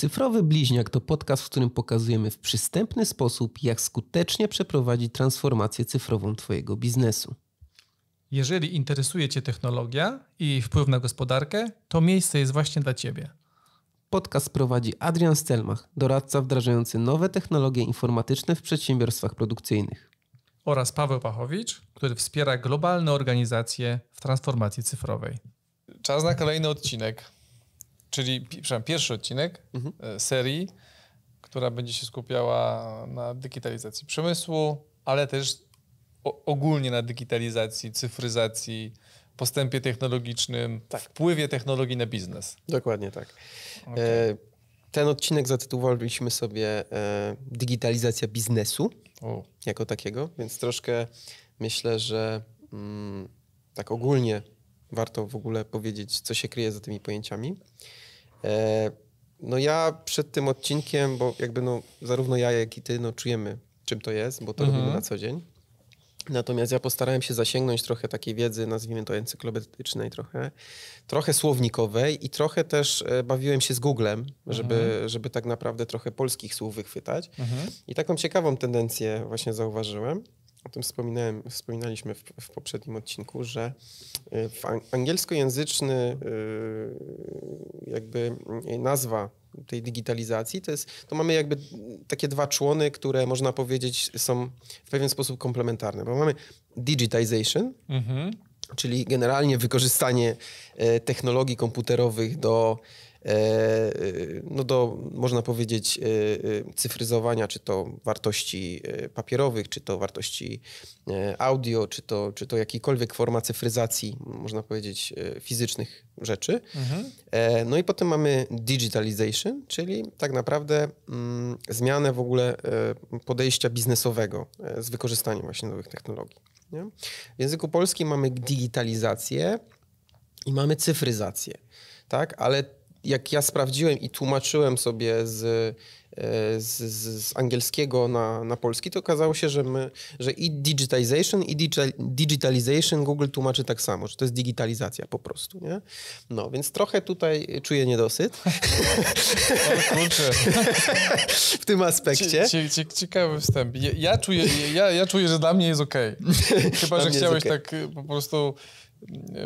Cyfrowy Bliźniak to podcast, w którym pokazujemy w przystępny sposób, jak skutecznie przeprowadzić transformację cyfrową Twojego biznesu. Jeżeli interesuje Cię technologia i jej wpływ na gospodarkę, to miejsce jest właśnie dla Ciebie. Podcast prowadzi Adrian Stelmach, doradca wdrażający nowe technologie informatyczne w przedsiębiorstwach produkcyjnych. Oraz Paweł Pachowicz, który wspiera globalne organizacje w transformacji cyfrowej. Czas na kolejny odcinek, czyli przepraszam, pierwszy odcinek mhm. serii, która będzie się skupiała na digitalizacji przemysłu, ale też ogólnie na digitalizacji, cyfryzacji, postępie technologicznym, tak. wpływie technologii na biznes. Dokładnie tak. Okay. E, ten odcinek zatytułowaliśmy sobie e, Digitalizacja biznesu o. jako takiego, więc troszkę myślę, że mm, tak ogólnie warto w ogóle powiedzieć, co się kryje za tymi pojęciami. E, no ja przed tym odcinkiem, bo jakby no zarówno ja, jak i ty no czujemy, czym to jest, bo to mhm. robimy na co dzień. Natomiast ja postarałem się zasięgnąć trochę takiej wiedzy, nazwijmy to encyklopedycznej trochę, trochę słownikowej i trochę też e, bawiłem się z Googlem, żeby, mhm. żeby tak naprawdę trochę polskich słów wychwytać. Mhm. I taką ciekawą tendencję właśnie zauważyłem. O tym wspominałem, wspominaliśmy w, w poprzednim odcinku, że e, w angielskojęzyczny e, jakby nazwa tej digitalizacji, to, jest, to mamy jakby takie dwa człony, które można powiedzieć są w pewien sposób komplementarne, bo mamy digitization, mhm. czyli generalnie wykorzystanie technologii komputerowych do no do, można powiedzieć, e, e, cyfryzowania, czy to wartości papierowych, czy to wartości audio, czy to, czy to jakiejkolwiek forma cyfryzacji, można powiedzieć, fizycznych rzeczy. Mhm. No i potem mamy digitalization, czyli tak naprawdę mm, zmianę w ogóle podejścia biznesowego z wykorzystaniem właśnie nowych technologii. Nie? W języku polskim mamy digitalizację i mamy cyfryzację, tak? Ale jak ja sprawdziłem i tłumaczyłem sobie z, e, z, z, angielskiego na, na polski, to okazało się, że, my, że i digitization, i digital, digitalization Google tłumaczy tak samo, że to jest digitalizacja po prostu, nie? No, więc trochę tutaj czuję niedosyt. O kurczę. w tym aspekcie. Cie, cie, ciekawy wstęp. Ja, ja, czuję, ja, ja czuję, że dla mnie jest ok. Chyba, że chciałeś okay. tak po prostu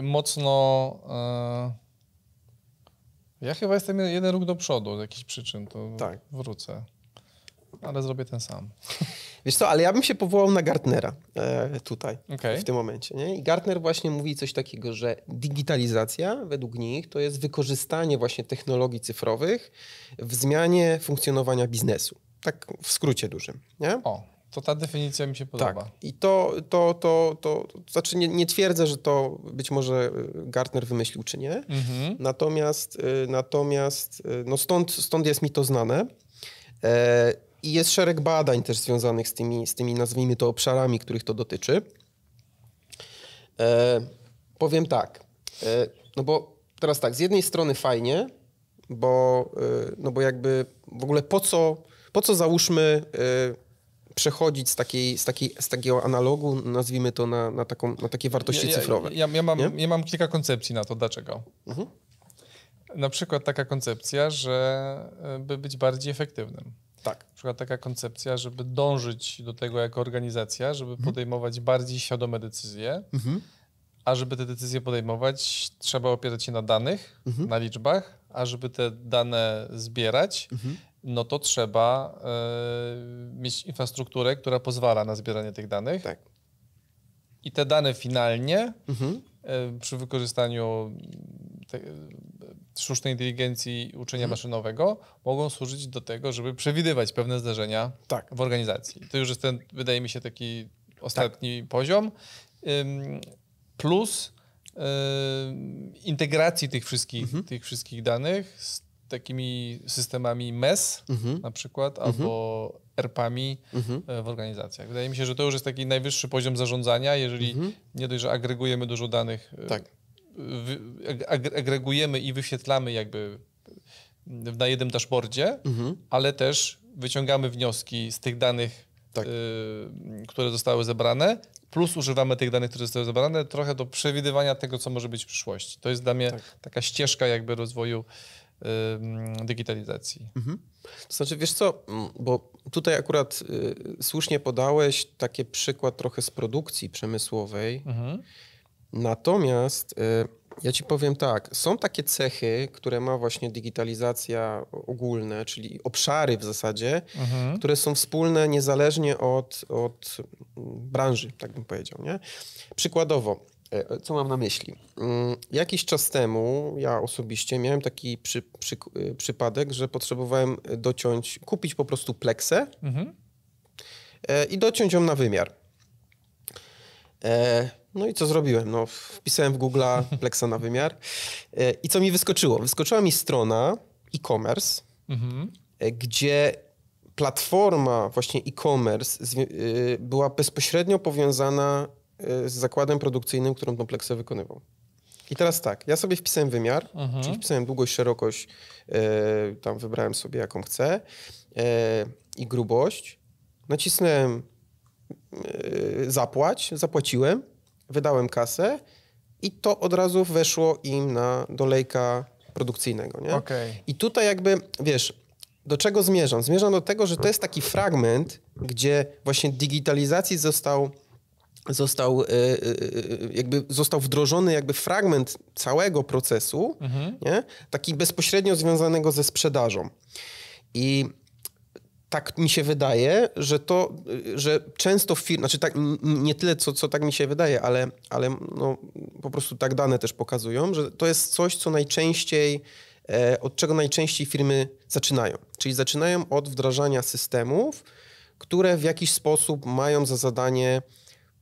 mocno... Ja chyba jestem jeden ruch do przodu z jakichś przyczyn, to tak. wrócę. Ale zrobię ten sam. Wiesz co, ale ja bym się powołał na Gartnera e, tutaj, okay. w tym momencie. Nie? I Gartner właśnie mówi coś takiego, że digitalizacja według nich to jest wykorzystanie właśnie technologii cyfrowych w zmianie funkcjonowania biznesu. Tak w skrócie dużym. Nie? O, to ta definicja mi się podoba. Tak. I to, to, to, to, to znaczy nie, nie twierdzę, że to być może y, Gartner wymyślił, czy nie. Mhm. Natomiast, y, natomiast y, no stąd, stąd jest mi to znane. E, I jest szereg badań też związanych z tymi, z tymi, nazwijmy to, obszarami, których to dotyczy. E, powiem tak, e, no bo teraz tak, z jednej strony fajnie, bo, no bo jakby w ogóle po co, po co załóżmy przechodzić z, takiej, z, takiej, z takiego analogu, nazwijmy to, na, na, taką, na takie wartości ja, cyfrowe. Ja, ja, mam, ja mam kilka koncepcji na to, dlaczego. Mhm. Na przykład taka koncepcja, że e, by być bardziej efektywnym. Tak. Na przykład taka koncepcja, żeby dążyć do tego jako organizacja, żeby mhm. podejmować bardziej świadome decyzje, mhm. a żeby te decyzje podejmować, trzeba opierać się na danych, mhm. na liczbach, a żeby te dane zbierać, mhm no to trzeba y, mieć infrastrukturę, która pozwala na zbieranie tych danych. Tak. I te dane finalnie mhm. y, przy wykorzystaniu te, sztucznej inteligencji i uczenia mhm. maszynowego mogą służyć do tego, żeby przewidywać pewne zdarzenia tak. w organizacji. To już jest ten, wydaje mi się, taki ostatni tak. poziom. plus integracji tych wszystkich, mhm. tych wszystkich danych z takimi systemami MES mhm. na przykład, mhm. albo ERP-ami mhm. E, w organizacjach. Wydaje mi się, że to już jest taki najwyższy poziom zarządzania, jeżeli mhm. nie dość, że agregujemy dużo danych, e, tak. agregujemy i wyświetlamy jakby na jednym dashboardzie, mhm. ale też wyciągamy wnioski z tych danych, tak. y, które zostały zebrane, plus używamy tych danych, które zostały zebrane, trochę do przewidywania tego, co może być w przyszłości. To jest dla mnie tak. taka ścieżka jakby rozwoju digitalizacji. Mhm. To znaczy, wiesz co, bo tutaj akurat y, słusznie podałeś taki przykład trochę z produkcji przemysłowej. Mhm. Natomiast y, ja ci powiem tak, są takie cechy, które ma właśnie digitalizacja ogólna, czyli obszary w zasadzie, mhm. które są wspólne niezależnie od, od branży, tak bym powiedział. Nie? Przykładowo, co mam na myśli? Mm, jakiś czas temu ja osobiście miałem taki przy, przy, e, przypadek, że potrzebowałem dociąć, kupić po prostu pleksę mhm. E, i dociąć ją na wymiar. No i co zrobiłem? No, wpisałem w Google Plexa na wymiar. E, I co mi wyskoczyło? Wyskoczyła mi strona e-commerce, mhm. E, gdzie platforma właśnie e-commerce e, była bezpośrednio powiązana z zakładem produkcyjnym, którą tą Plexę wykonywał. I teraz tak, ja sobie wpisałem wymiar, mhm. czyli wpisałem długość, szerokość, tam wybrałem sobie jaką chcę i grubość. Nacisnąłem zapłać, zapłaciłem wydałem kasę i to od razu weszło im na dolejka produkcyjnego. Nie? Okay. I tutaj jakby, wiesz, do czego zmierzam? Zmierzam do tego, że to jest taki fragment, gdzie właśnie digitalizacji został został, y, y, y, jakby został wdrożony jakby fragment całego procesu, mhm. nie? taki bezpośrednio związanego ze sprzedażą. I tak mi się wydaje, że to, że często w firmach, znaczy tak, nie tyle co, co tak mi się wydaje, ale, ale no, po prostu tak dane też pokazują, że to jest coś, co najczęściej, e, od czego najczęściej firmy zaczynają. Czyli zaczynają od wdrażania systemów, które w jakiś sposób mają za zadanie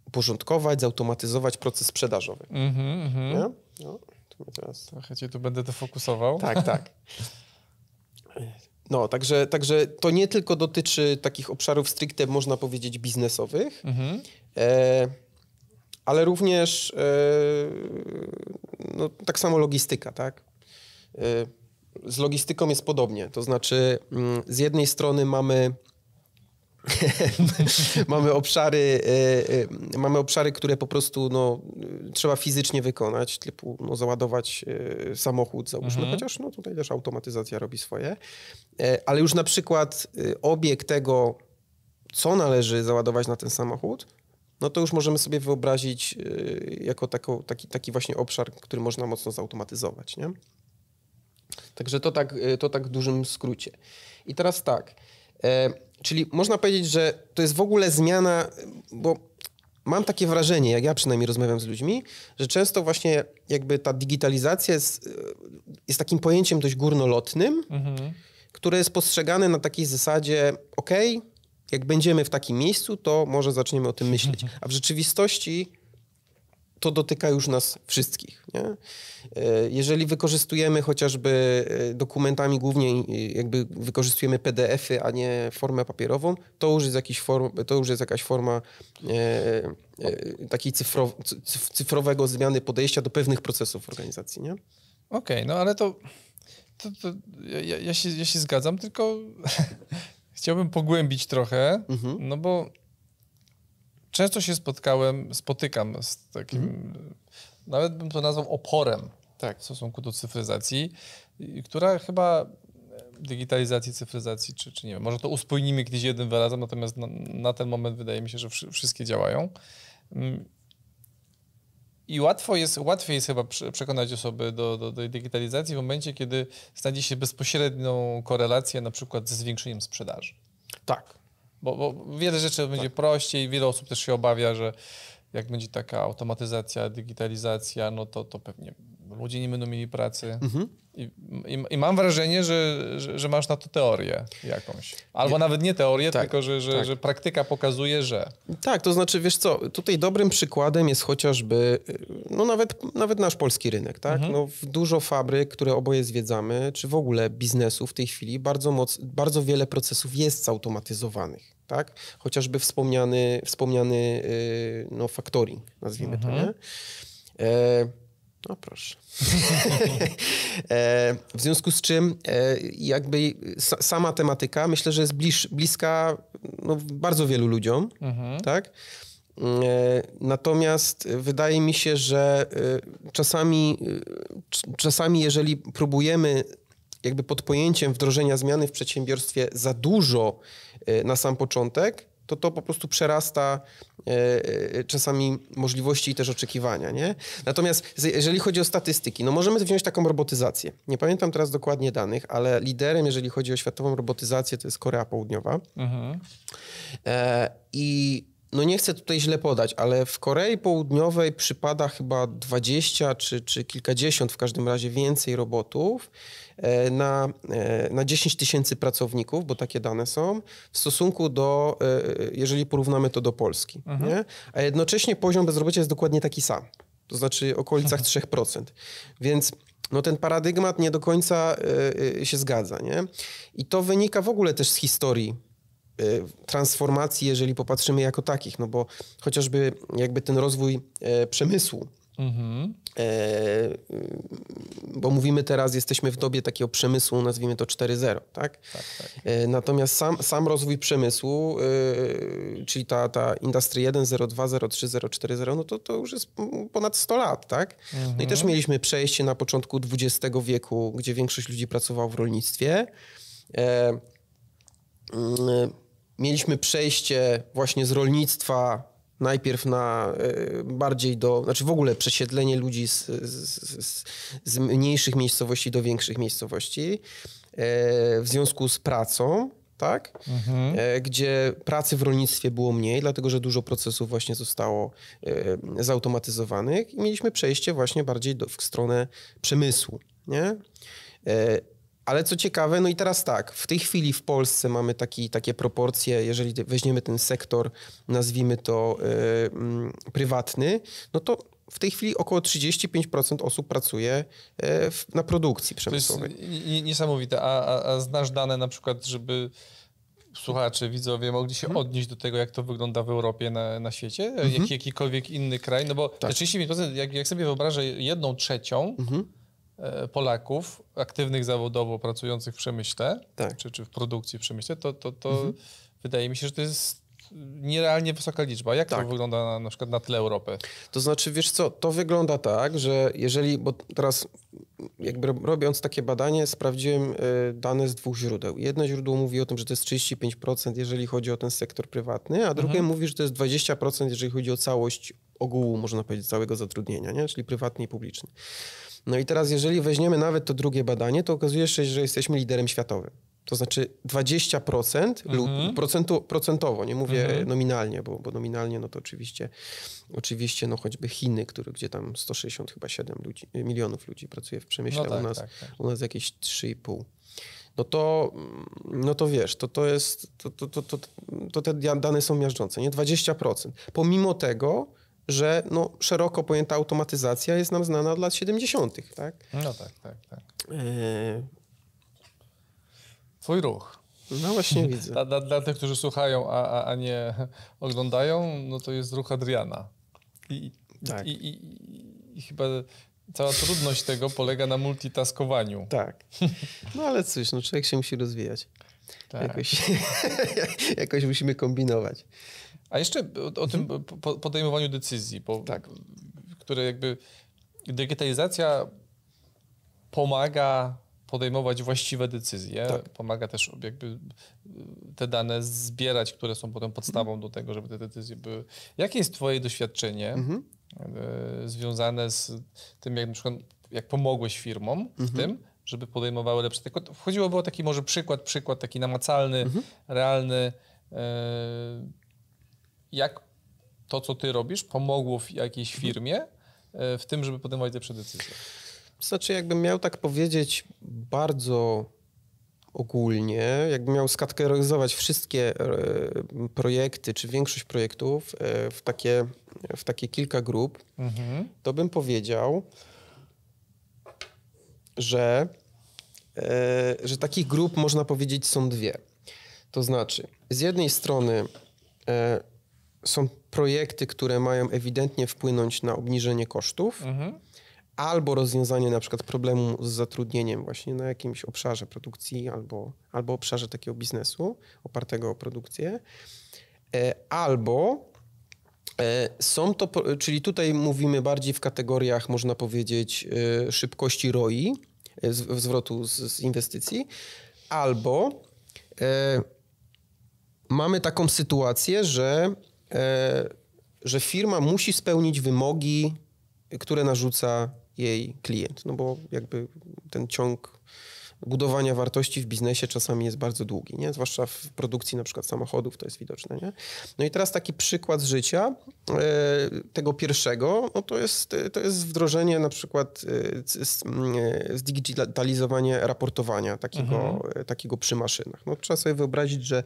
uporządkować, zautomatyzować proces sprzedażowy. Mm-hmm, mm-hmm. No, to teraz... Trochę cię tu będę to fokusował. Tak, tak. No, także, także to nie tylko dotyczy takich obszarów stricte, można powiedzieć, biznesowych, mhm. e, ale również e, no, tak samo logistyka, tak? E, z logistyką jest podobnie, to znaczy mm, z jednej strony mamy mamy, obszary, e, e, mamy obszary, które po prostu no, trzeba fizycznie wykonać, typu no, załadować e, samochód, załóżmy, mhm. chociaż no, tutaj też automatyzacja robi swoje. Ale już na przykład obieg tego, co należy załadować na ten samochód, no to już możemy sobie wyobrazić jako taką, taki, taki właśnie obszar, który można mocno zautomatyzować. Nie? Także to tak, to tak w dużym skrócie. I teraz tak, Czyli można powiedzieć, że to jest w ogóle zmiana, bo mam takie wrażenie, jak ja przynajmniej rozmawiam z ludźmi, że często właśnie jakby ta digitalizacja jest, jest takim pojęciem dość górnolotnym, mhm. które jest postrzegane na takiej zasadzie, ok, jak będziemy w takim miejscu, to może zaczniemy o tym myśleć. A w rzeczywistości to dotyka już nas wszystkich. Nie? E, jeżeli wykorzystujemy chociażby e, dokumentami głównie, e, jakby wykorzystujemy PDF-y, a nie formę papierową, to już jest, jakiś form, to już jest jakaś forma e, takiej cyfrow, cyfrowego zmiany podejścia do pewnych procesów w organizacji. Okej, okay, no ale to, to, to ja, ja, się, ja się zgadzam, tylko chciałbym pogłębić trochę, mhm. no bo często się spotkałem, spotykam z takim, mm. nawet bym to nazwał oporem tak. w stosunku do cyfryzacji, która chyba digitalizacji, cyfryzacji, czy, czy nie wiem, może to uspójnimy kiedyś jednym wyrazem, natomiast na, na ten moment wydaje mi się, że wszystkie działają. Mm. I łatwo jest, łatwiej jest chyba przekonać osoby do, do, do digitalizacji w momencie, kiedy znajdzie się bezpośrednią korelację na przykład ze zwiększeniem sprzedaży. Tak, bo, bo wiele rzeczy będzie tak. prościej, wiele osób też się obawia, że jak będzie taka automatyzacja, digitalizacja, no to, to pewnie ludzie nie będą mieli pracy. Mhm. I, i, I, mam wrażenie, że, że, że, masz na to teorię jakąś. Albo nie. nawet nie teorię, tak, tylko że, że, tak. że praktyka pokazuje, że. Tak, to znaczy, wiesz co, tutaj dobrym przykładem jest chociażby, no nawet, nawet nasz polski rynek, tak? Mhm. No, dużo fabryk, które oboje zwiedzamy, czy w ogóle biznesu w tej chwili, bardzo, moc, bardzo wiele procesów jest zautomatyzowanych. Tak? Chociażby wspomniany, wspomniany yy, no, factoring, nazwijmy mhm. to, nie? E, no proszę. e, w związku z czym e, jakby sama tematyka myślę, że jest bliż, bliska no, bardzo wielu ludziom, mhm. tak? E, natomiast wydaje mi się, że czasami, czasami jeżeli próbujemy jakby pod pojęciem wdrożenia zmiany w przedsiębiorstwie za dużo na sam początek, to to po prostu przerasta e, czasami możliwości i też oczekiwania. Nie? Natomiast jeżeli chodzi o statystyki, no możemy wziąć taką robotyzację. Nie pamiętam teraz dokładnie danych, ale liderem, jeżeli chodzi o światową robotyzację, to jest Korea Południowa. Mhm. I no nie chcę tutaj źle podać, ale w Korei Południowej przypada chyba 20 czy, czy kilkadziesiąt w każdym razie więcej robotów e, na, e, na 10 tysięcy pracowników, bo takie dane są, w stosunku do, e, jeżeli porównamy to do Polski. Mhm. Nie? A jednocześnie poziom bezrobocia jest dokładnie taki sam. To znaczy w okolicach 3%. Mhm. Więc no ten paradygmat nie do końca się zgadza. Nie? I to wynika w ogóle też z historii transformacji, jeżeli popatrzymy jako takich, no bo chociażby jakby ten rozwój e, przemysłu, mhm. E, bo mówimy teraz, jesteśmy w dobie takiego przemysłu, nazwijmy to 4.0, tak? tak, tak. E, natomiast sam, sam rozwój przemysłu, czyli ta, ta Industry 1.0, 2.0, 3.0, 4.0, no to, to już jest ponad 100 lat, tak? Mhm. No i też mhm. mieliśmy przejście na początku XX wieku, gdzie większość ludzi pracowało w rolnictwie. Mm, mieliśmy przejście właśnie z rolnictwa najpierw na y, bardziej do, znaczy w ogóle przesiedlenie ludzi z, z, z mniejszych miejscowości do większych miejscowości e, w związku z pracą, tak? Mhm. Gdzie pracy w rolnictwie było mniej, dlatego że dużo procesów właśnie zostało zautomatyzowanych i mieliśmy przejście właśnie bardziej do, w stronę przemysłu, nie? Ale co ciekawe, no i teraz tak, w tej chwili w Polsce mamy taki, takie proporcje, jeżeli weźmiemy ten sektor, nazwijmy to yy, prywatny, no to w tej chwili około 35% osób pracuje yy, w, na produkcji przemysłowej. To jest niesamowite. A, a, a znasz dane na przykład, żeby słuchacze, widzowie mogli się mhm. odnieść do tego, jak to wygląda w Europie, na, na świecie, mhm. jak, jakikolwiek inny kraj, no bo tak. 35%, jak, jak sobie wyobrażę jedną trzecią, mhm E, Polaków aktywnych zawodowo pracujących w przemyśle, tak. czy, czy w produkcji w przemyśle, to, to, to mhm. wydaje mi się, że to jest nierealnie wysoka liczba. Jak tak. to wygląda na, na przykład na tle Europy? To znaczy, wiesz co, to wygląda tak, że jeżeli, bo teraz jakby robiąc takie badanie, sprawdziłem e, dane z dwóch źródeł. Jedno źródło mówi o tym, że to jest 35%, jeżeli chodzi o ten sektor prywatny, a drugie mhm. mówi, że to jest 20%, jeżeli chodzi o całość ogółu, można powiedzieć, całego zatrudnienia, nie? czyli prywatny i publiczny. No i teraz, jeżeli weźmiemy nawet to drugie badanie, to okazuje się, że jesteśmy liderem światowym. To znaczy 20% mhm. procentu, procentowo, nie mówię mhm. nominalnie, bo, bo nominalnie no to oczywiście, oczywiście no choćby Chiny, który, gdzie tam 160 chyba 7 ludzi, milionów ludzi pracuje w przemyśle, no tak, u, nas, tak, tak. u nas jakieś 3,5 no to, no to wiesz, to, to jest, to, to, to, to, to te dane są miażdżące, nie? 20%. Pomimo tego, że no, szeroko pojęta automatyzacja jest nam znana od lat 70., tak? No tak, tak, tak. E... Twój ruch. No właśnie widzę. Dla, dla, dla, tych, którzy słuchają, a, a, a nie oglądają, no to jest ruch Adriana. I, tak. i, i, i chyba cała trudność tego polega na multitaskowaniu. Tak. No ale cóż, no człowiek się musi rozwijać. Tak. Jakoś, jakoś musimy kombinować. A jeszcze o, o tym mhm. podejmowaniu decyzji, bo, tak. które jakby digitalizacja pomaga podejmować właściwe decyzje, tak. pomaga też jakby te dane zbierać, które są potem podstawą do tego, żeby te decyzje były. Jakie jest twoje doświadczenie mhm. E, związane z tym, jak na przykład jak pomogłeś firmom w mhm. tym, żeby podejmowały lepsze... Wchodziłoby o taki może przykład, przykład taki namacalny, mhm. realny, e, jak to, co ty robisz, pomogło w jakiejś mhm. firmie w tym, żeby podejmować lepsze decyzje? Znaczy, jakbym miał tak powiedzieć bardzo ogólnie, jakbym miał skategoryzować wszystkie e, projekty, czy większość projektów e, w takie, w takie kilka grup, mhm. to bym powiedział, że, że takich grup można powiedzieć są dwie. To znaczy, z jednej strony są projekty, które mają ewidentnie wpłynąć na obniżenie kosztów, mhm. Albo rozwiązanie na przykład problemu z zatrudnieniem właśnie na jakimś obszarze produkcji albo, albo obszarze takiego biznesu opartego o produkcję, e, albo e, są to, czyli tutaj mówimy bardziej w kategoriach, można powiedzieć, e, szybkości ROI, zwrotu z, inwestycji, albo mamy taką sytuację, że, że firma musi spełnić wymogi, które narzuca jej klient, no bo jakby ten ciąg budowania wartości w biznesie czasami jest bardzo długi, nie? zwłaszcza w produkcji na przykład samochodów to jest widoczne. Nie? No i teraz taki przykład z życia e, tego pierwszego, no to jest, to jest wdrożenie na przykład e, zdigitalizowanie raportowania takiego, mhm. takiego przy maszynach. No, trzeba sobie wyobrazić, że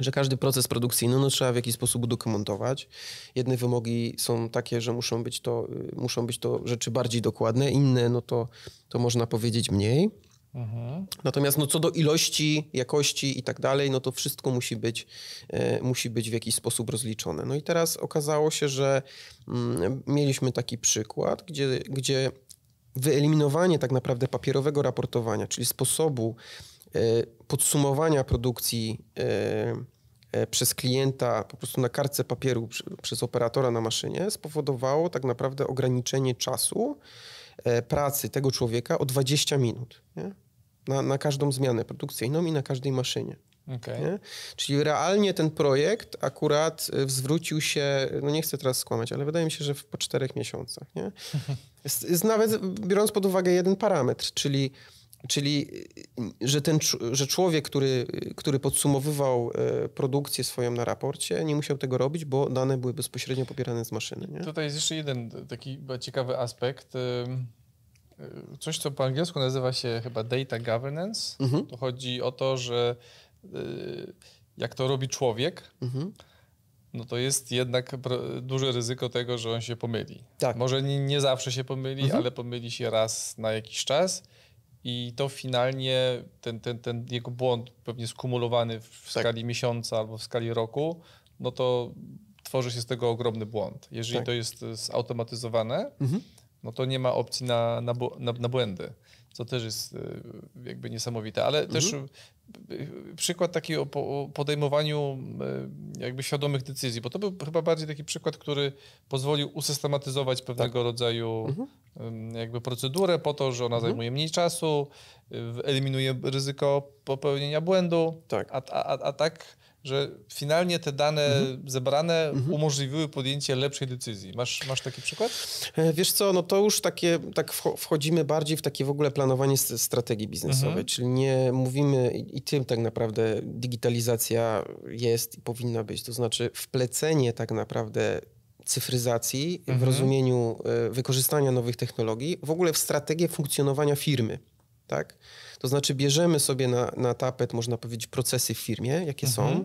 że każdy proces produkcyjny no, trzeba w jakiś sposób udokumentować. Jedne wymogi są takie, że muszą być to, y, muszą być to rzeczy bardziej dokładne, inne no to, to można powiedzieć mniej. Mhm. Natomiast no, co do ilości, jakości i tak dalej, no to wszystko musi być, e, musi być w jakiś sposób rozliczone. No i teraz okazało się, że mm, mieliśmy taki przykład, gdzie, gdzie wyeliminowanie tak naprawdę papierowego raportowania, czyli sposobu podsumowania produkcji e, przez klienta po prostu na kartce papieru przez operatora na maszynie spowodowało tak naprawdę ograniczenie czasu pracy tego człowieka o 20 minut. Na, na każdą zmianę produkcyjną i na każdej maszynie. Okay. Czyli realnie ten projekt akurat zwrócił się, no nie chcę teraz skłamać, ale wydaje mi się, że w, po czterech miesiącach. Nie? Jest, jest nawet biorąc pod uwagę jeden parametr, czyli, czyli y, że, ten, że człowiek, który, który podsumowywał y, produkcję swoją na raporcie, nie musiał tego robić, bo dane były bezpośrednio pobierane z maszyny. Nie? Tutaj jest jeszcze jeden taki ciekawy aspekt. Y, coś, co po angielsku nazywa się chyba data governance. Mhm. To chodzi o to, że y, jak to robi człowiek, mhm. no to jest jednak duże ryzyko tego, że on się pomyli. Tak. Może nie, nie zawsze się pomyli, mhm. ale pomyli się raz na jakiś czas i to finalnie ten, ten, ten jego błąd pewnie skumulowany w tak. skali miesiąca albo w skali roku, no to tworzy się z tego ogromny błąd. Jeżeli tak. to jest zautomatyzowane, mhm no to nie ma opcji na, na, na, na błędy, co też jest y, jakby niesamowite. Ale mhm. też y, przykład taki o podejmowaniu jakby świadomych decyzji, bo to był chyba bardziej taki przykład, który pozwolił usystematyzować pewnego tak. rodzaju mhm. jakby procedurę po to, że ona mhm. zajmuje mniej czasu, eliminuje ryzyko popełnienia błędu, tak. A, a, a tak że finalnie te dane mhm. zebrane mhm. umożliwiły podjęcie lepszej decyzji. Masz, masz taki przykład? E, wiesz co, no to już takie, tak wchodzimy bardziej w takie w ogóle planowanie strategii biznesowej, mhm. czyli nie mówimy i tym tak naprawdę digitalizacja jest i powinna być, to znaczy wplecenie tak naprawdę cyfryzacji w mhm. rozumieniu e, wykorzystania nowych technologii, w ogóle w strategię funkcjonowania firmy, tak? To znaczy bierzemy sobie na, na tapet, można powiedzieć, procesy w firmie, jakie mhm. są,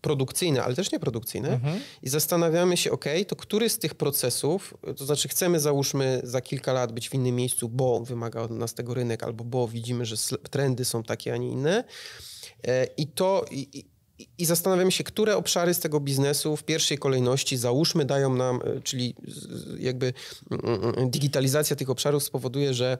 produkcyjne, ale też nieprodukcyjne mhm. i zastanawiamy się, ok, to który z tych procesów, to znaczy chcemy załóżmy za kilka lat być w innym miejscu, bo wymaga od nas tego rynek, albo bo widzimy, że trendy są takie, a nie inne e, i to... I, i zastanawiamy się, które obszary z tego biznesu w pierwszej kolejności załóżmy dają nam, e, czyli jakby mm, mm, digitalizacja tych obszarów spowoduje, że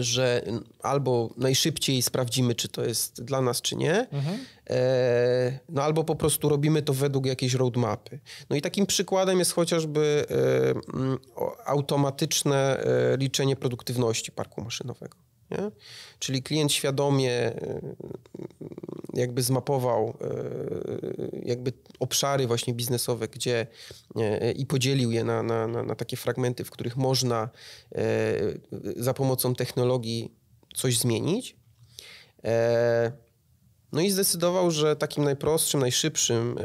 że albo najszybciej sprawdzimy, czy to jest dla nas, czy nie, mhm. e, no albo po prostu robimy to według jakiejś roadmapy. No i takim przykładem jest chociażby e, automatyczne e, liczenie produktywności parku maszynowego. Nie? Czyli klient świadomie e, jakby zmapował e, jakby obszary właśnie biznesowe, gdzie e, i podzielił je na, na, na takie fragmenty, w których można za pomocą technologii coś zmienić. No i zdecydował, że takim najprostszym, najszybszym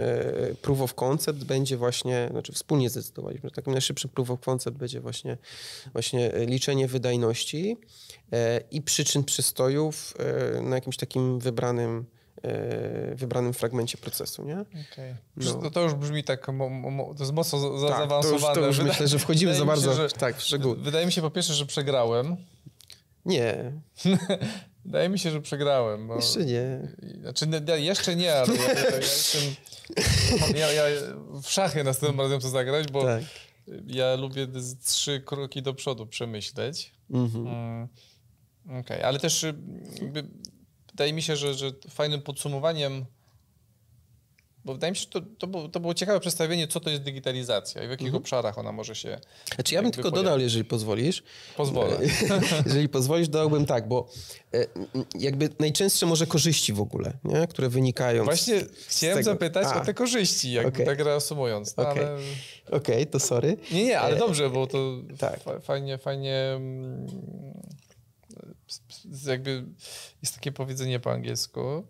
proof of concept będzie właśnie, znaczy wspólnie zdecydowaliśmy, że takim najszybszym proof of concept będzie właśnie, właśnie liczenie wydajności i przyczyn przystojów na jakimś takim wybranym E, wybranym fragmencie procesu, nie? Okay. No. To, to, już brzmi tak, mo, mo, to jest mocno za, tak, zaawansowane. To już, to już myślę, że wchodzimy za bardzo się, że, tak, w szczegóły. Wydaje mi się po pierwsze, że przegrałem. Nie. Wydaje mi się, że przegrałem. Bo... Jeszcze nie. Znaczy, nie, jeszcze nie, ale ja, ja, ja, jestem... ja, ja w szachy następnym razem chcę zagrać, bo tak. ja lubię trzy kroki do przodu przemyśleć. Mhm. Mm. Okej, okay. ale też jakby wydaje mi się, że, że fajnym podsumowaniem bo wydaje mi się, że to, to, było, to było ciekawe przedstawienie, co to jest digitalizacja i w jakich mhm. obszarach ona może się. Znaczy, ja bym tylko dodał, jeżeli pozwolisz. Pozwolę. jeżeli pozwolisz, dodałbym tak, bo e, jakby najczęstsze może korzyści w ogóle, nie? które wynikają. Właśnie chciałem zapytać A. o te korzyści, jakby okay. tak reasumując. No, Okej, okay. ale... okay, to sorry. Nie, nie, ale e, dobrze, bo to tak. fajnie, fajnie mm, jakby jest takie powiedzenie po angielsku e,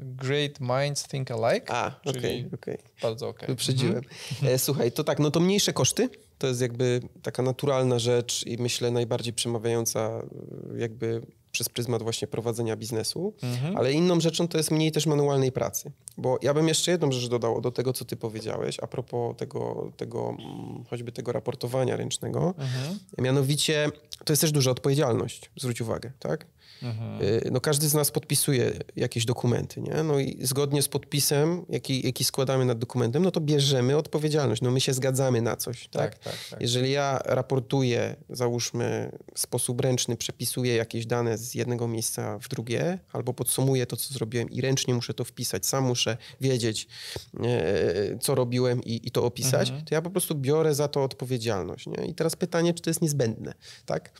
great minds think alike. A, okej, okej. Okay, okay. Bardzo okej. Okay. Wyprzedziłem. Mhm. Słuchaj, to tak, no to mniejsze koszty, to jest jakby taka naturalna rzecz i myślę najbardziej przemawiająca e, jakby przez pryzmat właśnie prowadzenia biznesu, mhm. ale inną rzeczą to jest mniej też manualnej pracy. Bo ja bym jeszcze jedną rzecz dodał do tego, co ty powiedziałeś, a propos tego, tego mm, choćby tego raportowania ręcznego. Mhm. Mianowicie to jest też duża odpowiedzialność, zwróć uwagę, tak? Mhm. Y, no każdy z nas podpisuje jakieś dokumenty, nie? No i zgodnie z podpisem, jaki, jaki składamy nad dokumentem, no to bierzemy odpowiedzialność. No my się zgadzamy na coś, tak? tak, tak, tak. Jeżeli ja raportuję, załóżmy w sposób ręczny, przepisuję jakieś dane z jednego miejsca w drugie, albo podsumuję to, co zrobiłem i ręcznie muszę to wpisać, sam muszę wiedzieć, e, co robiłem i, i to opisać, mhm. to ja po prostu biorę za to odpowiedzialność, nie? I teraz pytanie, czy to jest niezbędne, tak?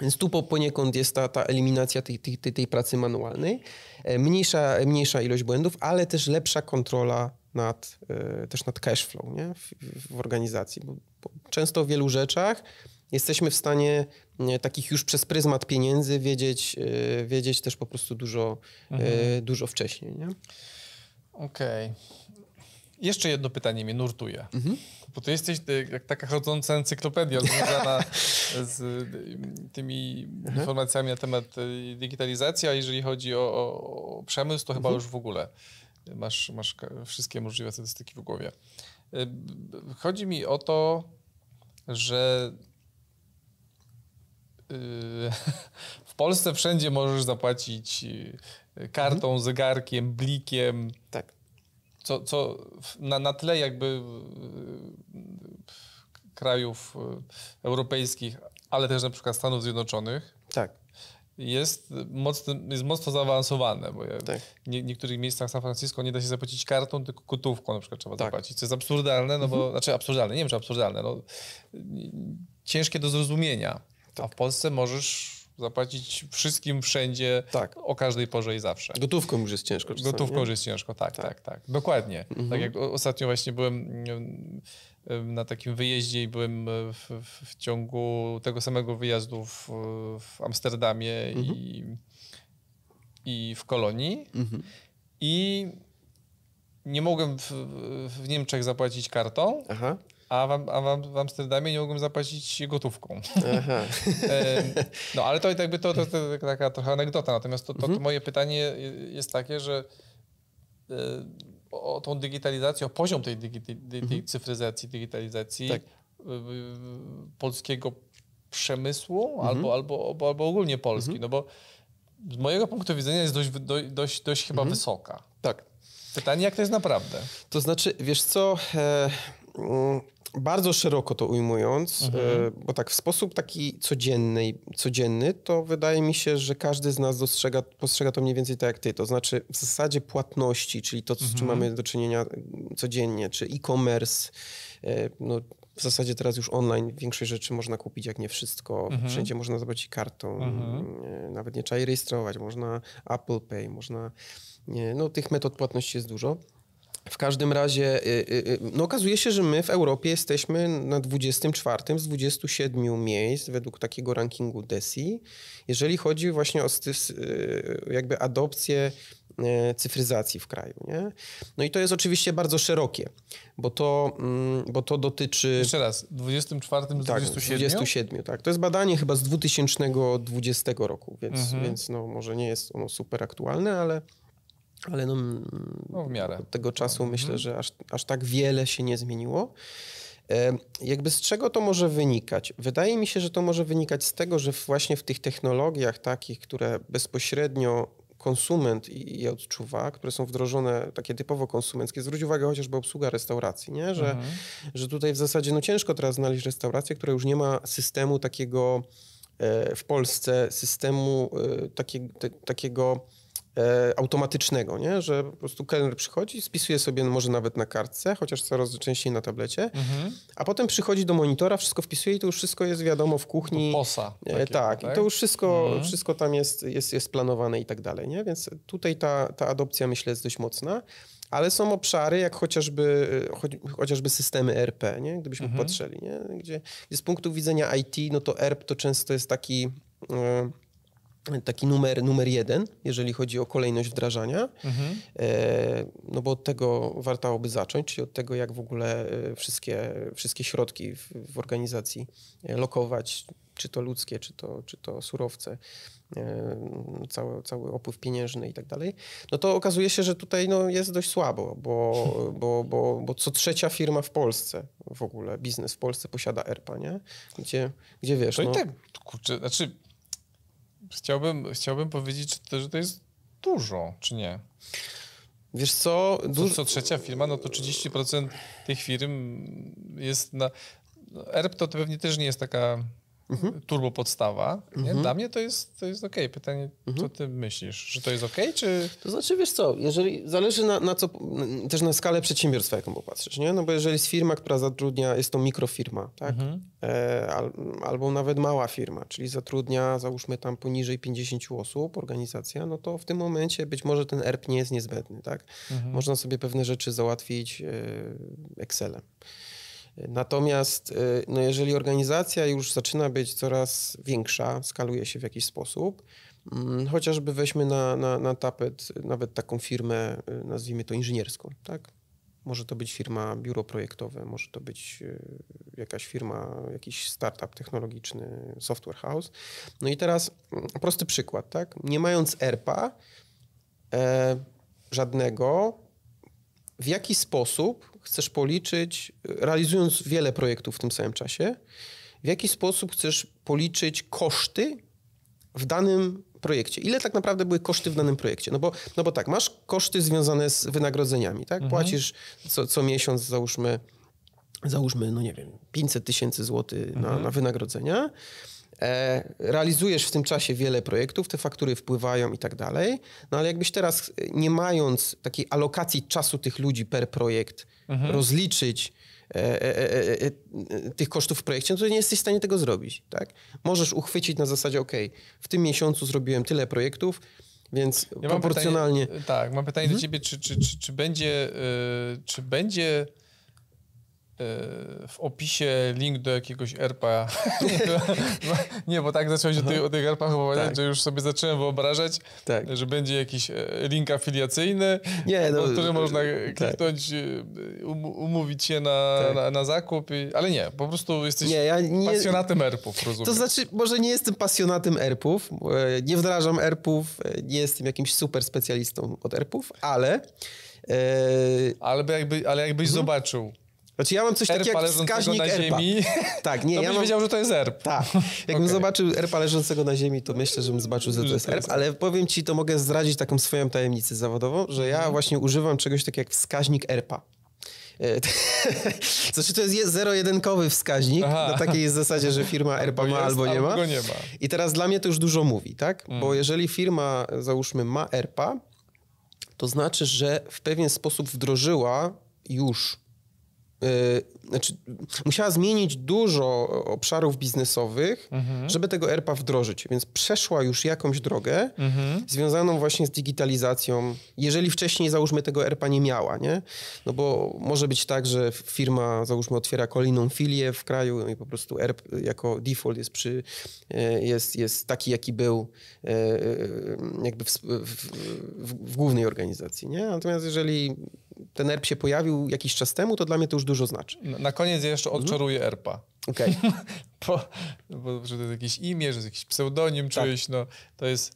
Więc tu poniekąd jest ta, ta eliminacja tej, tej, tej pracy manualnej, e, mniejsza, mniejsza ilość błędów, ale też lepsza kontrola nad, e, też nad cash flow nie? W, w organizacji. Bo, bo często w wielu rzeczach jesteśmy w stanie nie, takich już przez pryzmat pieniędzy wiedzieć, e, wiedzieć też po prostu dużo, mhm. dużo wcześniej. Okej. Jeszcze jedno pytanie mnie nurtuje. Mhm. Bo ty jesteś jak taka chodząca encyklopedia związana z tymi mhm. informacjami na temat e, digitalizacji, a jeżeli chodzi o, o przemysł, to chyba mhm. już w ogóle masz, masz wszystkie możliwe statystyki w głowie. E, chodzi mi o to, że e, w Polsce wszędzie możesz zapłacić kartą, zegarkiem, blikiem. Tak co, co na, na tle jakby krajów europejskich, ale też na przykład Stanów Zjednoczonych. Tak. Jest mocno, jest mocno zaawansowane, bo tak. nie, w niektórych miejscach San Francisco nie da się zapłacić kartą, tylko gotówką na przykład trzeba tak. zapłacić, co jest absurdalne, no bo, mhm. znaczy absurdalne, nie wiem czy absurdalne, no, ciężkie do zrozumienia. Tak. A w Polsce możesz zapłacić wszystkim wszędzie, tak. o każdej porze i zawsze. Gotówką już jest ciężko. Czasami, Gotówką już jest ciężko, tak, tak, tak. tak. Dokładnie. Mhm. Tak jak ostatnio właśnie byłem na takim wyjeździe i byłem w, w ciągu tego samego wyjazdu w, w Amsterdamie mhm. i, i w Kolonii. Mhm. I nie mogłem w, w Niemczech zapłacić kartą. Aha a w, a w, Amsterdamie nie mogłem zapłacić gotówką. no ale to jakby to, to, to, taka trochę anegdota, natomiast to, to, to mhm. moje pytanie jest takie, że e, o tą digitalizację, o poziom tej, tej, mhm. cyfryzacji, digitalizacji tak. polskiego przemysłu mhm. albo, albo, albo, ogólnie Polski, mhm. no bo z mojego punktu widzenia jest dość, dość, dość, dość chyba mhm. wysoka. Tak. Pytanie, jak to jest naprawdę? To znaczy, wiesz co... E, mm, bardzo szeroko to ujmując, mhm. E, bo tak w sposób taki codzienny, codzienny, to wydaje mi się, że każdy z nas dostrzega, postrzega to mniej więcej tak jak ty. To znaczy w zasadzie płatności, czyli to, z mhm. czym mamy do czynienia codziennie, czy e-commerce, e, no w zasadzie teraz już online większość rzeczy można kupić, jak nie wszystko. Mhm. Wszędzie można zapłacić kartą. Mhm. Nawet nie trzeba jej rejestrować. Można Apple Pay, można... No tych metod płatności jest dużo. W każdym razie, y, y, y, no okazuje się, że my w Europie jesteśmy na 24 z 27 miejsc według takiego rankingu DESI, jeżeli chodzi właśnie o jakby adopcję cyfryzacji w kraju. Nie? No i to jest oczywiście bardzo szerokie, bo to, mm, bo to dotyczy... Jeszcze raz, 24 z tak, 27? 27, tak. To jest badanie chyba z 2020 roku, więc, mhm. więc no, może nie jest ono super aktualne, ale ale no, no w miarę. od tego czasu no. myślę, że aż, aż tak wiele się nie zmieniło. E, jakby z czego to może wynikać? Wydaje mi się, że to może wynikać z tego, że właśnie w tych technologiach takich, które bezpośrednio konsument je odczuwa, które są wdrożone takie typowo konsumenckie. Zwróć uwagę chociażby obsługa restauracji, nie? Że, mhm. że tutaj w zasadzie no ciężko teraz znaleźć restaurację, która już nie ma systemu takiego e, w Polsce, systemu e, takie, te, takiego e, automatycznego, nie? że po prostu kelner przychodzi, spisuje sobie może nawet na kartce, chociaż coraz częściej na tablecie, mhm. a potem przychodzi do monitora, wszystko wpisuje i to już wszystko jest wiadomo w kuchni. To posa. E, tak, tak, i to już wszystko, mhm. wszystko tam jest, jest, jest planowane i tak dalej. Nie? Więc tutaj ta, ta adopcja myślę jest dość mocna. Ale są obszary, jak chociażby, chociażby systemy ERP, nie? gdybyśmy mhm. patrzyli, nie? Gdzie, gdzie z punktu widzenia IT, no to ERP to często jest taki... Yy, taki numer, numer jeden, jeżeli chodzi o kolejność wdrażania, mhm. e, no bo od tego wartałoby zacząć, czyli od tego, jak w ogóle e, wszystkie, wszystkie środki w, w organizacji e, lokować, czy to ludzkie, czy to, czy to surowce, e, cały, cały opływ pieniężny i tak dalej, no to okazuje się, że tutaj no, jest dość słabo, bo, bo, bo, bo co trzecia firma w Polsce w ogóle, biznes w Polsce posiada ERPA, nie? Gdzie, gdzie wiesz... To no, i tak, kurczę, znaczy chciałbym, chciałbym powiedzieć, że to jest dużo, czy nie? Wiesz co? Dużo... Co, co trzecia firma, no to 30% tych firm jest na... ERP to pewnie też nie jest taka mhm. turbo podstawa. Mhm. Dla mnie to jest, to jest okej. Okay. Pytanie, mhm. co ty myślisz? Że to jest okej, okay, czy... To znaczy, wiesz co, jeżeli zależy na, na co, też na skalę przedsiębiorstwa, jaką popatrzysz, nie? No bo jeżeli jest firma, która zatrudnia, jest to mikrofirma, tak? Mhm. E, al, albo nawet mała firma, czyli zatrudnia, załóżmy tam poniżej 50 osób, organizacja, no to w tym momencie być może ten ERP nie jest niezbędny, tak? Mhm. Można sobie pewne rzeczy załatwić e, Excelem. Natomiast y, no jeżeli organizacja już zaczyna być coraz większa, skaluje się w jakiś sposób, mm, chociażby weźmy na, na, na tapet nawet taką firmę, y, nazwijmy to inżynierską, tak? Może to być firma, biuro projektowe, może to być y, jakaś firma, jakiś startup technologiczny, software house. No i teraz mm, prosty przykład, tak? Nie mając ERPA e, żadnego, w jaki sposób chcesz policzyć, realizując wiele projektów w tym samym czasie, w jaki sposób chcesz policzyć koszty w danym projekcie. Ile tak naprawdę były koszty w danym projekcie? No bo, no bo tak, masz koszty związane z wynagrodzeniami, tak? Mhm. Płacisz co, co miesiąc, załóżmy, załóżmy, no nie wiem, 500 tysięcy złotych mhm. na, na wynagrodzenia. E, realizujesz w tym czasie wiele projektów, te faktury wpływają i tak dalej, no ale jakbyś teraz, nie mając takiej alokacji czasu tych ludzi per projekt, mhm. rozliczyć e, e, e, tych kosztów w projekcie, no to nie jesteś w stanie tego zrobić, tak? Możesz uchwycić na zasadzie, ok, w tym miesiącu zrobiłem tyle projektów, więc ja proporcjonalnie... Pytanie, tak, mam pytanie mhm. do ciebie, czy, czy, czy, czy będzie, czy będzie w opisie link do jakiegoś ERPA. nie, bo tak zacząłeś o tych, o tych ERPach opowiadać, tak. że już sobie zacząłem wyobrażać, tak. że będzie jakiś e, link afiliacyjny, nie, no, który można tak. kliknąć, e, um, umówić się na, tak. na, na, zakup, i, ale nie, po prostu jesteś nie, ja nie, pasjonatem ERPów, rozumiem. To znaczy, może nie jestem pasjonatem ERPów, e, nie wdrażam ERPów, nie jestem jakimś super specjalistą od ERPów, ale... Ale, jakby, ale jakbyś mhm. zobaczył znaczy ja mam coś takiego jak wskaźnik na erpa. ziemi. Tak, nie, to ja mam... wiedział, że to jest erp. Tak. Jakbym okay. zobaczył erpa leżącego na ziemi, to myślę, że bym zobaczył, że to jest erp, ale powiem ci, to mogę zdradzić taką swoją tajemnicę zawodową, że ja mhm. właśnie używam czegoś takiego jak wskaźnik erpa. E, znaczy to jest zero-jedynkowy wskaźnik Aha. na takiej jest zasadzie, że firma ERPA ma albo nie ma. nie ma. I teraz dla mnie to już dużo mówi, tak? Mm. Bo jeżeli firma, załóżmy, ma ERPA, to znaczy, że w pewien sposób wdrożyła już znaczy, musiała zmienić dużo obszarów biznesowych, mhm. żeby tego ERPA wdrożyć. Więc przeszła już jakąś drogę mhm. związaną właśnie z digitalizacją, jeżeli wcześniej, załóżmy, tego ERPA nie miała, nie? No bo może być tak, że firma, załóżmy, otwiera kolejną filię w kraju no i po prostu ERP jako default jest, przy, e, jest, jest taki, jaki był e, jakby w, w, w, w głównej organizacji, nie? Natomiast jeżeli ten ERP się pojawił jakiś czas temu, to dla mnie to już dużo znaczy. Na koniec ja jeszcze odczaruję mhm. ERPa. Okej. Okay. bo, bo, że to jest jakieś imię, że jest jakiś pseudonim tak. czyjś, no to jest...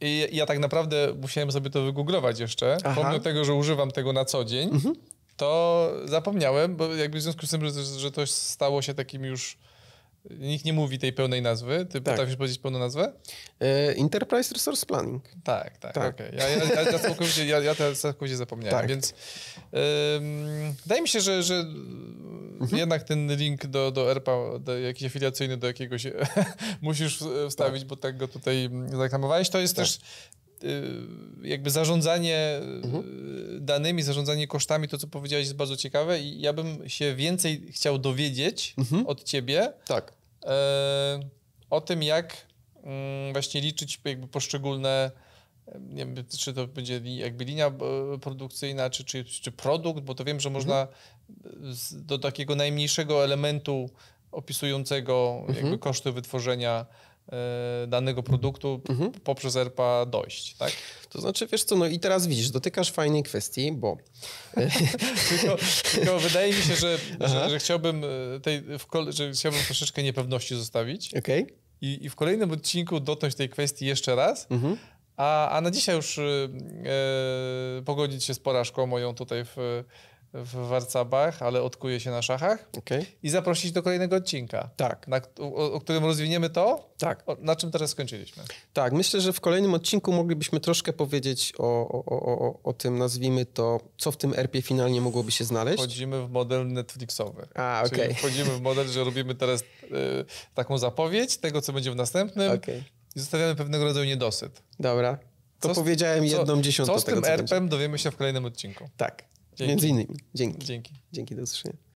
I ja tak naprawdę musiałem sobie to wygooglować jeszcze, Aha. pomimo tego, że używam tego na co dzień, mhm. to zapomniałem, bo jakby w związku z tym, że, że to stało się takim już Nikt nie mówi tej pełnej nazwy. Ty tak. potrafisz powiedzieć pełną nazwę? E, Enterprise Resource Planning. Tak, tak, tak. Okay. Ja, ja, ja, ja, całkowicie, ja, ja całkowicie zapomniałem, tak. więc um, wydaje mi się, że, że mhm. jednak ten link do, do ERPA, do jakiś afiliacyjny do jakiegoś musisz wstawić, tak. bo tak go tutaj zareklamowałeś. To jest tak. też jakby zarządzanie mhm. danymi, zarządzanie kosztami, to co powiedziałeś jest bardzo ciekawe i ja bym się więcej chciał dowiedzieć mhm. od ciebie tak. o tym, jak mm, właśnie liczyć jakby poszczególne nie wiem, czy to będzie jakby linia e, produkcyjna, czy, czy, czy produkt, bo to wiem, że można mhm. do takiego najmniejszego elementu opisującego mhm. jakby koszty wytworzenia e, danego produktu mhm. poprzez ERPA dojść, tak? To znaczy, wiesz co, no i teraz widzisz, dotykasz fajnej kwestii, bo... tylko, tylko, wydaje mi się, że, że, że, chciałbym e, tej, że chciałbym troszeczkę niepewności zostawić. Okay. I, I w kolejnym odcinku dotknąć tej kwestii jeszcze raz, mhm. A, a na dzisiaj już e, pogodzić się z porażką moją tutaj w, w Warcabach, ale odkuje się na szachach. Okay. I zaprosić do kolejnego odcinka. Tak. Na, o, o, którym rozwiniemy to? Tak. O, na czym teraz skończyliśmy? Tak, myślę, że w kolejnym odcinku moglibyśmy troszkę powiedzieć o, o, o, o tym, nazwijmy to, co w tym ERP-ie finalnie mogłoby się znaleźć. Wchodzimy w model Netflixowy. A, okej. Okay. Wchodzimy w model, że robimy teraz y, taką zapowiedź tego, co będzie w następnym. Okay i zostawiamy pewnego rodzaju niedosyt. Dobra. To co, powiedziałem jedną co, dziesiątą co z tego, tym ERP-em dowiemy się w kolejnym odcinku. Tak, Dzięki. między innymi. Dzięki. Dzięki. Dzięki, do usłyszenia.